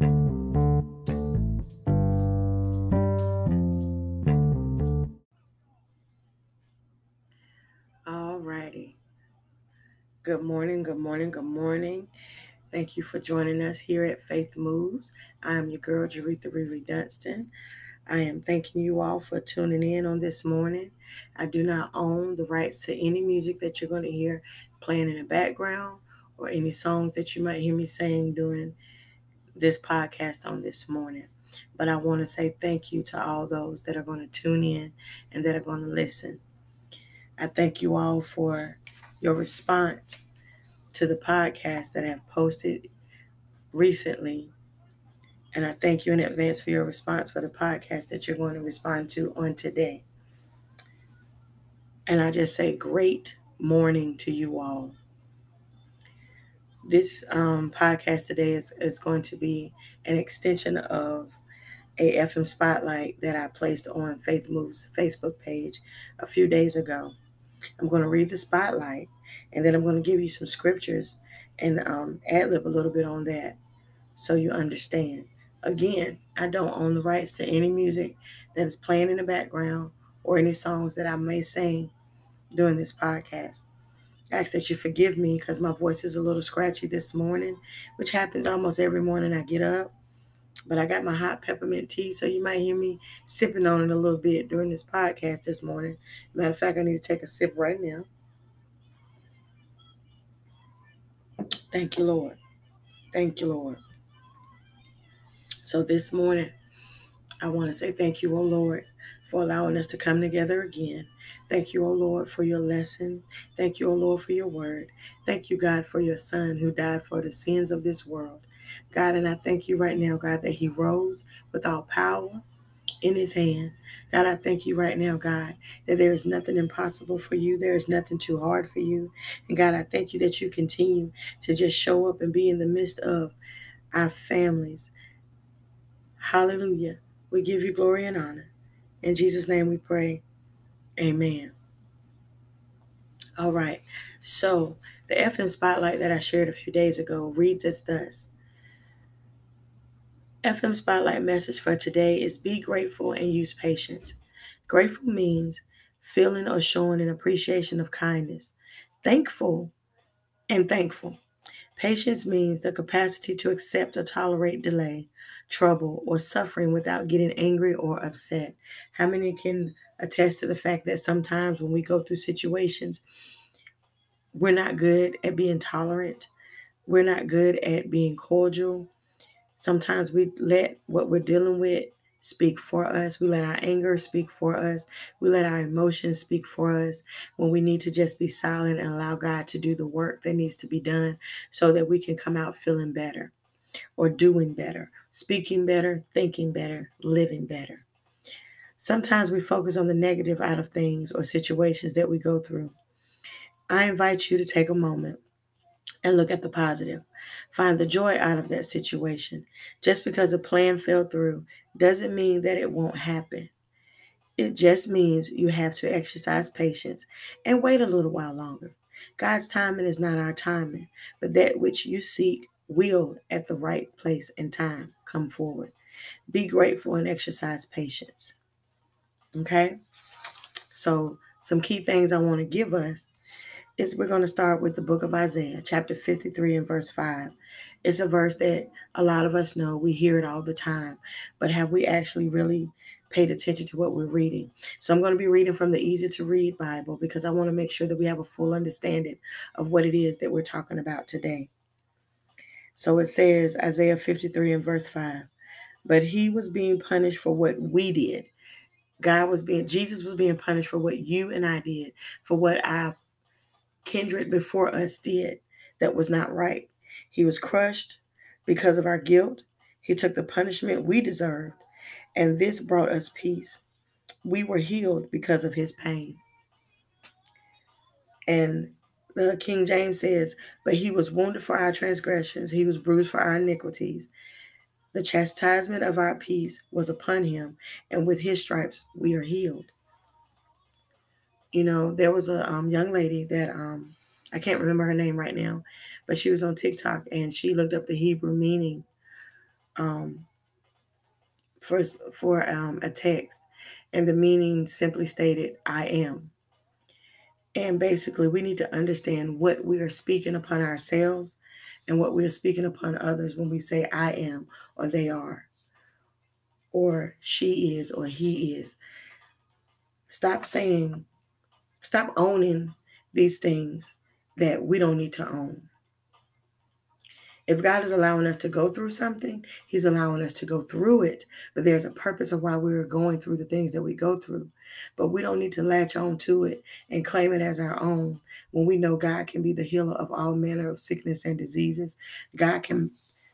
Alrighty. Good morning, good morning, good morning. Thank you for joining us here at Faith Moves. I am your girl, Jerretha Rere Dunston. I am thanking you all for tuning in on this morning. I do not own the rights to any music that you're going to hear playing in the background or any songs that you might hear me saying during this podcast on this morning. But I want to say thank you to all those that are going to tune in and that are going to listen. I thank you all for your response to the podcast that I've posted recently. And I thank you in advance for your response for the podcast that you're going to respond to on today. And I just say, great morning to you all. This um, podcast today is, is going to be an extension of a FM spotlight that I placed on Faith Moves Facebook page a few days ago. I'm going to read the spotlight and then I'm going to give you some scriptures and um, ad lib a little bit on that so you understand. Again, I don't own the rights to any music that is playing in the background or any songs that I may sing during this podcast. Ask that you forgive me because my voice is a little scratchy this morning, which happens almost every morning I get up. But I got my hot peppermint tea, so you might hear me sipping on it a little bit during this podcast this morning. Matter of fact, I need to take a sip right now. Thank you, Lord. Thank you, Lord. So this morning, I want to say thank you, O Lord, for allowing us to come together again. Thank you, O Lord, for your lesson. Thank you, O Lord, for your word. Thank you, God, for your son who died for the sins of this world. God, and I thank you right now, God, that he rose with all power in his hand. God, I thank you right now, God, that there is nothing impossible for you. There is nothing too hard for you. And God, I thank you that you continue to just show up and be in the midst of our families. Hallelujah. We give you glory and honor. In Jesus' name we pray. Amen. All right. So the FM spotlight that I shared a few days ago reads as thus FM Spotlight message for today is be grateful and use patience. Grateful means feeling or showing an appreciation of kindness. Thankful and thankful. Patience means the capacity to accept or tolerate delay, trouble, or suffering without getting angry or upset. How many can attest to the fact that sometimes when we go through situations, we're not good at being tolerant, we're not good at being cordial, Sometimes we let what we're dealing with speak for us. We let our anger speak for us. We let our emotions speak for us when we need to just be silent and allow God to do the work that needs to be done so that we can come out feeling better or doing better, speaking better, thinking better, living better. Sometimes we focus on the negative out of things or situations that we go through. I invite you to take a moment and look at the positive. Find the joy out of that situation. Just because a plan fell through doesn't mean that it won't happen. It just means you have to exercise patience and wait a little while longer. God's timing is not our timing, but that which you seek will at the right place and time come forward. Be grateful and exercise patience. Okay? So, some key things I want to give us is we're going to start with the book of Isaiah, chapter 53 and verse 5. It's a verse that a lot of us know. We hear it all the time. But have we actually really paid attention to what we're reading? So I'm going to be reading from the easy to read Bible because I want to make sure that we have a full understanding of what it is that we're talking about today. So it says, Isaiah 53 and verse 5. But he was being punished for what we did. God was being, Jesus was being punished for what you and I did, for what our kindred before us did that was not right. He was crushed because of our guilt. He took the punishment we deserved, and this brought us peace. We were healed because of his pain. And the King James says, But he was wounded for our transgressions, he was bruised for our iniquities. The chastisement of our peace was upon him, and with his stripes we are healed. You know, there was a um, young lady that um, I can't remember her name right now, but she was on TikTok and she looked up the Hebrew meaning um, for for um, a text, and the meaning simply stated, "I am." And basically, we need to understand what we are speaking upon ourselves and what we are speaking upon others when we say, I am, or they are, or she is, or he is. Stop saying, stop owning these things that we don't need to own. If God is allowing us to go through something, He's allowing us to go through it. But there's a purpose of why we're going through the things that we go through. But we don't need to latch on to it and claim it as our own when we know God can be the healer of all manner of sickness and diseases. God can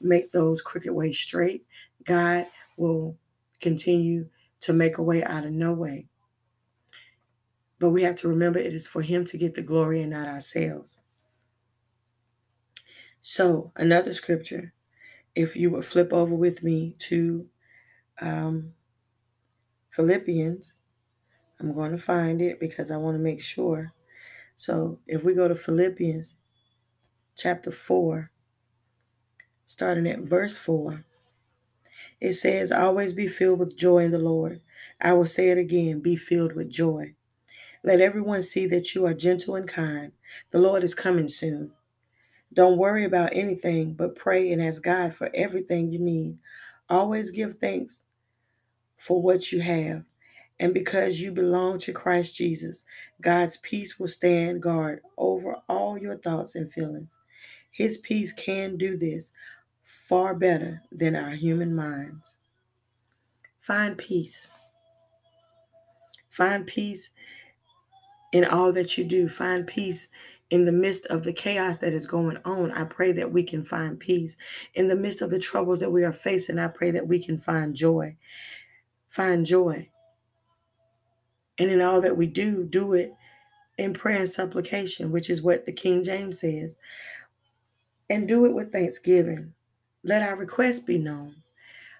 make those crooked ways straight. God will continue to make a way out of no way. But we have to remember it is for Him to get the glory and not ourselves. So, another scripture, if you would flip over with me to um, Philippians, I'm going to find it because I want to make sure. So, if we go to Philippians chapter 4, starting at verse 4, it says, Always be filled with joy in the Lord. I will say it again be filled with joy. Let everyone see that you are gentle and kind. The Lord is coming soon. Don't worry about anything, but pray and ask God for everything you need. Always give thanks for what you have. And because you belong to Christ Jesus, God's peace will stand guard over all your thoughts and feelings. His peace can do this far better than our human minds. Find peace. Find peace in all that you do. Find peace in the midst of the chaos that is going on, I pray that we can find peace. In the midst of the troubles that we are facing, I pray that we can find joy. Find joy. And in all that we do, do it in prayer and supplication, which is what the King James says. And do it with thanksgiving. Let our requests be known.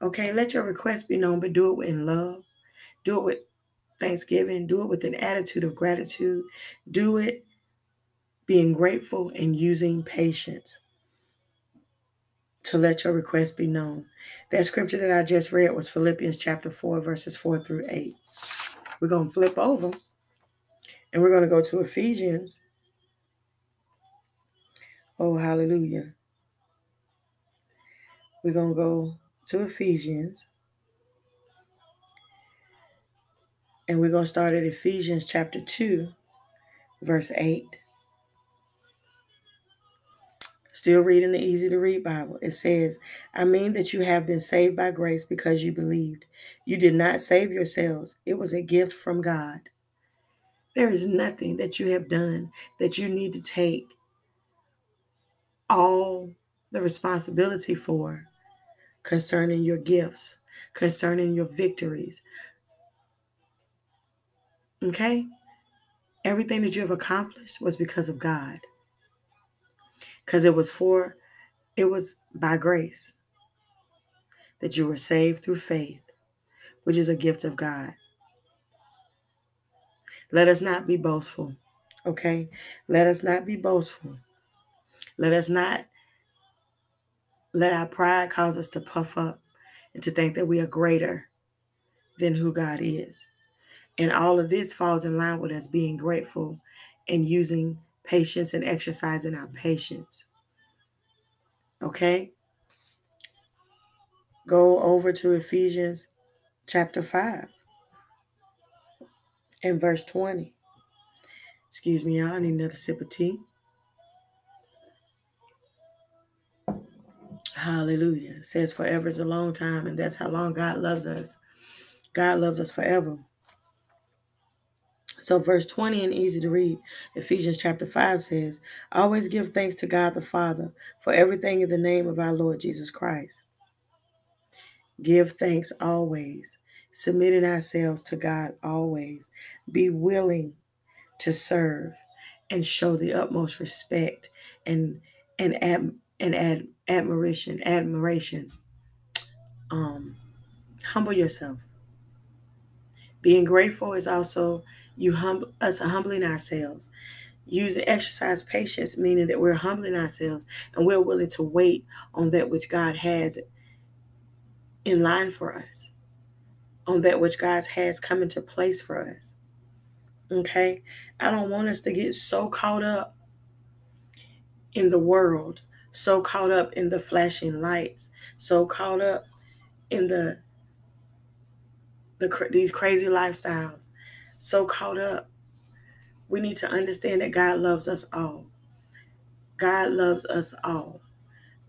Okay, let your requests be known, but do it in love. Do it with thanksgiving. Do it with an attitude of gratitude. Do it being grateful and using patience to let your request be known. That scripture that I just read was Philippians chapter 4, verses 4 through 8. We're going to flip over and we're going to go to Ephesians. Oh, hallelujah. We're going to go to Ephesians. And we're going to start at Ephesians chapter 2, verse 8. Still reading the easy to read Bible. It says, I mean that you have been saved by grace because you believed. You did not save yourselves, it was a gift from God. There is nothing that you have done that you need to take all the responsibility for concerning your gifts, concerning your victories. Okay? Everything that you have accomplished was because of God because it was for, it was by grace that you were saved through faith, which is a gift of God. Let us not be boastful, okay? Let us not be boastful. Let us not let our pride cause us to puff up and to think that we are greater than who God is. And all of this falls in line with us being grateful and using patience and exercising our patience. Okay? Go over to Ephesians chapter 5 and verse 20. Excuse me, y'all. I need another sip of tea. Hallelujah. It says forever is a long time, and that's how long God loves us. God loves us forever. So, verse 20 and easy to read, Ephesians chapter 5 says, Always give thanks to God the Father for everything in the name of our Lord Jesus Christ. Give thanks always, submitting ourselves to God always. Be willing to serve and show the utmost respect and and ad, and ad, admiration, admiration. Um, humble yourself. Being grateful is also you hum- us humbling ourselves. Using exercise patience, meaning that we're humbling ourselves and we're willing to wait on that which God has in line for us on that which God has come into place for us. Okay? I don't want us to get so caught up in the world, so caught up in the flashing lights, so caught up in the the these crazy lifestyles, so caught up. We need to understand that God loves us all. God loves us all.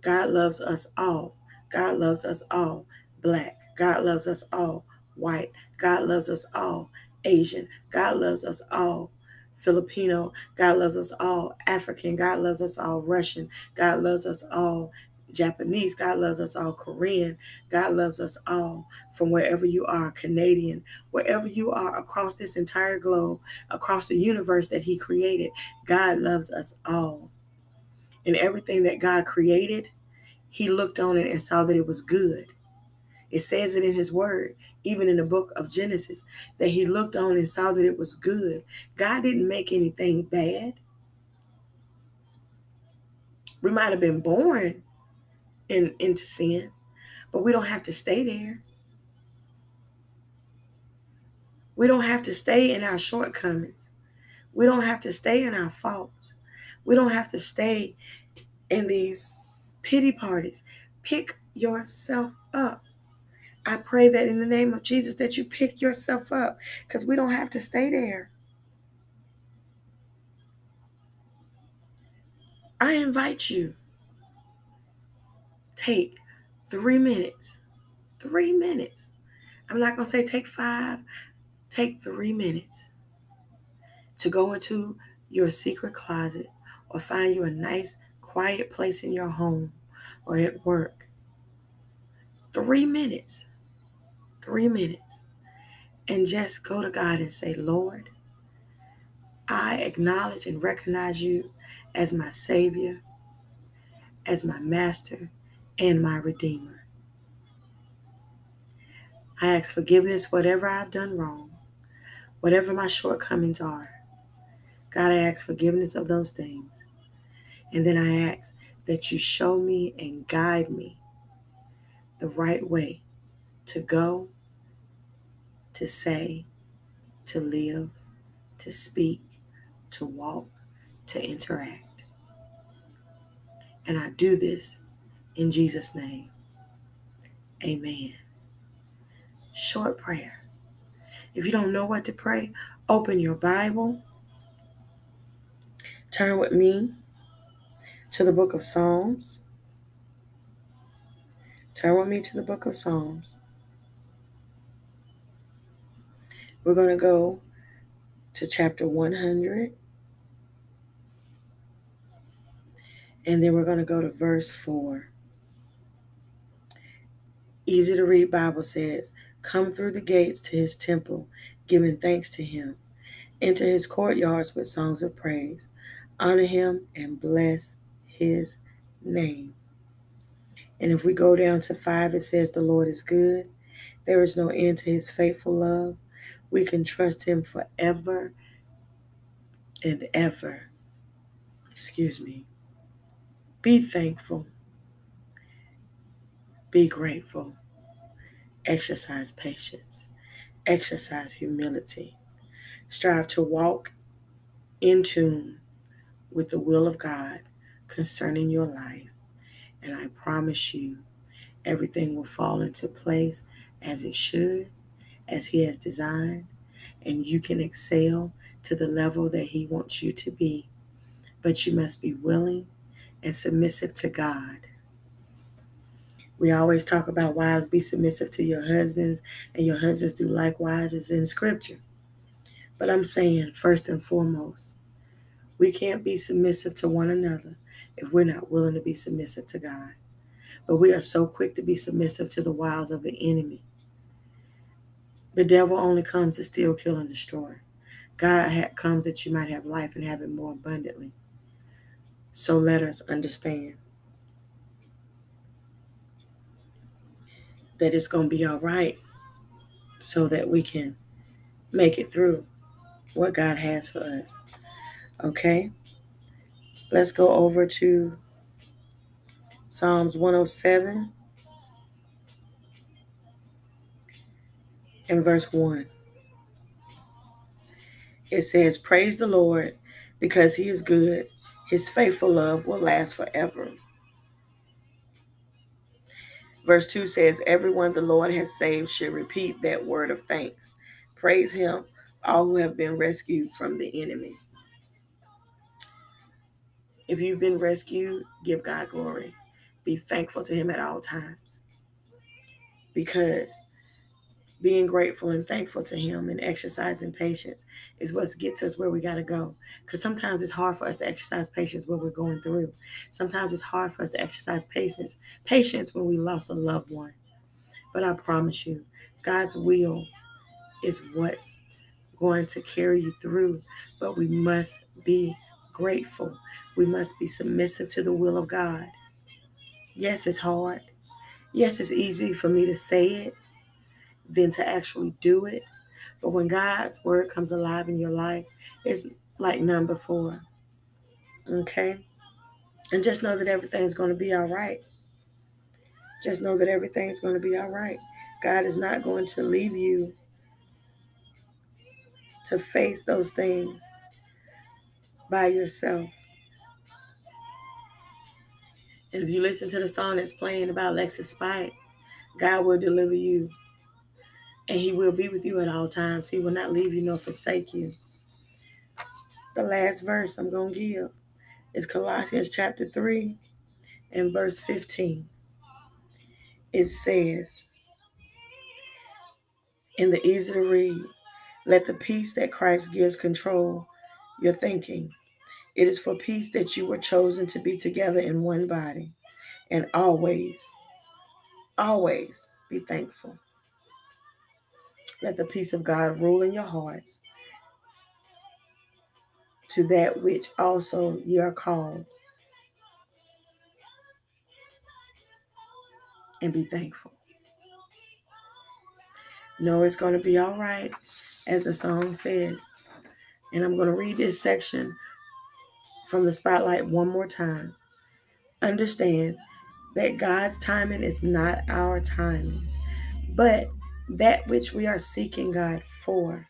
God loves us all. God loves us all. Black. God loves us all. White. God loves us all. Asian. God loves us all. Filipino. God loves us all. African. God loves us all. Russian. God loves us all. Japanese. God loves us all. Korean. God loves us all from wherever you are. Canadian. Wherever you are across this entire globe, across the universe that He created, God loves us all. And everything that God created, He looked on it and saw that it was good. It says it in His Word, even in the book of Genesis, that He looked on and saw that it was good. God didn't make anything bad. We might have been born in, into sin, but we don't have to stay there. We don't have to stay in our shortcomings. We don't have to stay in our faults. We don't have to stay in these pity parties. Pick yourself up. I pray that in the name of Jesus that you pick yourself up because we don't have to stay there. I invite you take 3 minutes. 3 minutes. I'm not going to say take 5. Take 3 minutes to go into your secret closet or find you a nice quiet place in your home or at work. 3 minutes three minutes and just go to God and say, Lord, I acknowledge and recognize you as my Savior, as my Master, and my Redeemer. I ask forgiveness whatever I've done wrong, whatever my shortcomings are. God, I ask forgiveness of those things. And then I ask that you show me and guide me the right way to go, to say, to live, to speak, to walk, to interact. And I do this in Jesus' name. Amen. Short prayer. If you don't know what to pray, open your Bible. Turn with me to the book of Psalms. Turn with me to the book of Psalms. We're going to go to chapter 100. And then we're going to go to verse 4. Easy to read Bible says, Come through the gates to his temple, giving thanks to him. Enter his courtyards with songs of praise. Honor him and bless his name. And if we go down to 5, it says, The Lord is good. There is no end to his faithful love. We can trust Him forever and ever. Excuse me. Be thankful. Be grateful. Exercise patience. Exercise humility. Strive to walk in tune with the will of God concerning your life. And I promise you, everything will fall into place as it should as He has designed, and you can excel to the level that He wants you to be. But you must be willing and submissive to God. We always talk about wives be submissive to your husbands, and your husbands do likewise, as in Scripture. But I'm saying, first and foremost, we can't be submissive to one another if we're not willing to be submissive to God. But we are so quick to be submissive to the wiles of the enemy. The devil only comes to steal, kill, and destroy. God comes that you might have life and have it more abundantly. So let us understand that it's going to be all right so that we can make it through what God has for us. Okay? Let's go over to Psalms 107 and verse 1. It says, Praise the Lord because he is good. His faithful love will last forever. Verse 2 says, Everyone the Lord has saved should repeat that word of thanks. Praise him, all who have been rescued from the enemy. If you've been rescued, give God glory. Be thankful to him at all times. Because being grateful and thankful to him and exercising patience is what gets us where we got to go. Because sometimes it's hard for us to exercise patience when we're going through. Sometimes it's hard for us to exercise patience patience when we lost a loved one. But i promise you god's will is what's going to carry you through. But we must be grateful. We must be submissive to the will of god. Yes it's hard. Yes it's easy for me to say it than to actually do it. But when God's word comes alive in your life, it's like none before. Okay? And just know that everything's going to be all right. Just know that everything's going to be all right. God is not going to leave you to face those things by yourself. And if you listen to the song that's playing about Lexus Spike, God will deliver you and he will be with you at all times. He will not leave you nor forsake you. The last verse I'm going to give is Colossians chapter 3 and verse 15. It says, in the easy to read, let the peace that Christ gives control your thinking. It is for peace that you were chosen to be together in one body and always, always be thankful. Let the peace of God rule in your hearts to that which also ye are called. And be thankful. Know it's going to be all right, as the song says. And I'm going to read this section from the spotlight one more time. Understand that God's timing is not our timing, but that which we are seeking God for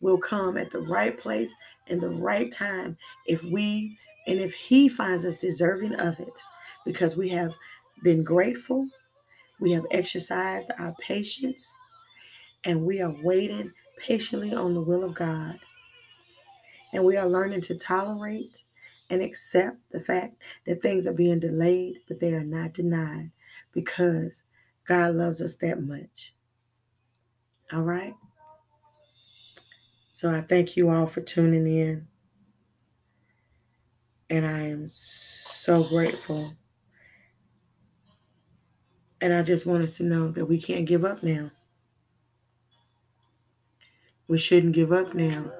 will come at the right place and the right time if we and if He finds us deserving of it because we have been grateful, we have exercised our patience, and we are waiting patiently on the will of God. And we are learning to tolerate and accept the fact that things are being delayed, but they are not denied because God loves us that much. All right. So I thank you all for tuning in. And I am so grateful. And I just want us to know that we can't give up now. We shouldn't give up now.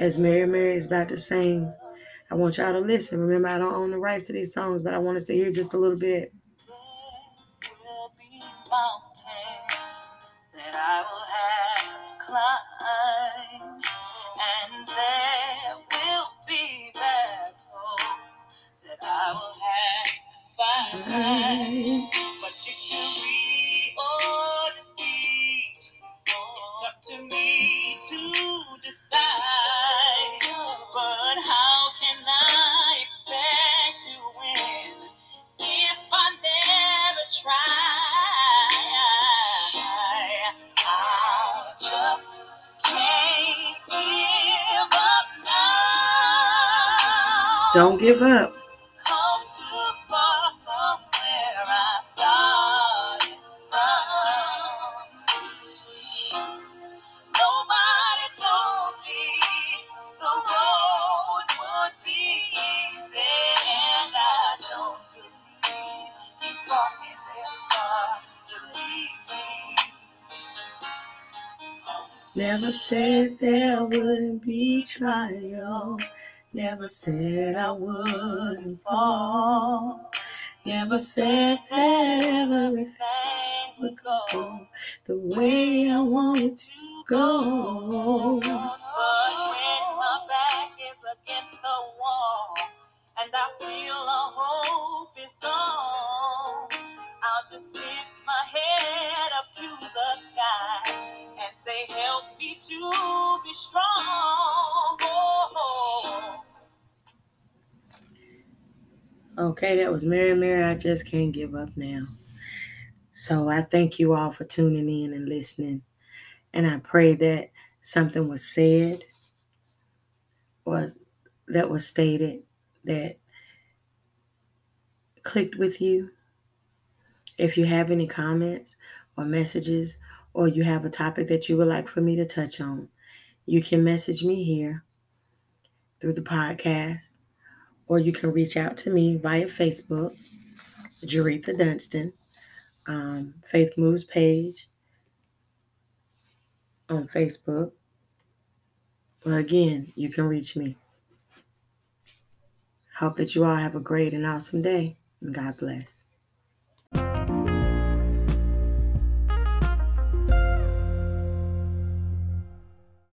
As Mary Mary is about to sing, I want y'all to listen. Remember, I don't own the rights to these songs, but I want us to hear just a little bit. I will have to climb, and there will be battles that I will have to fight. Don't give up. Never said I wouldn't fall. Never said that everything would go the way I wanted to go. But when my back is against the wall and I feel all hope is gone, I'll just lift Say, help me to be strong. Okay, that was Mary Mary. I just can't give up now. So I thank you all for tuning in and listening. And I pray that something was said or that was stated that clicked with you. If you have any comments or messages, or you have a topic that you would like for me to touch on, you can message me here through the podcast, or you can reach out to me via Facebook, Jerretha Dunston, um, Faith Moves page on Facebook. But again, you can reach me. Hope that you all have a great and awesome day, and God bless.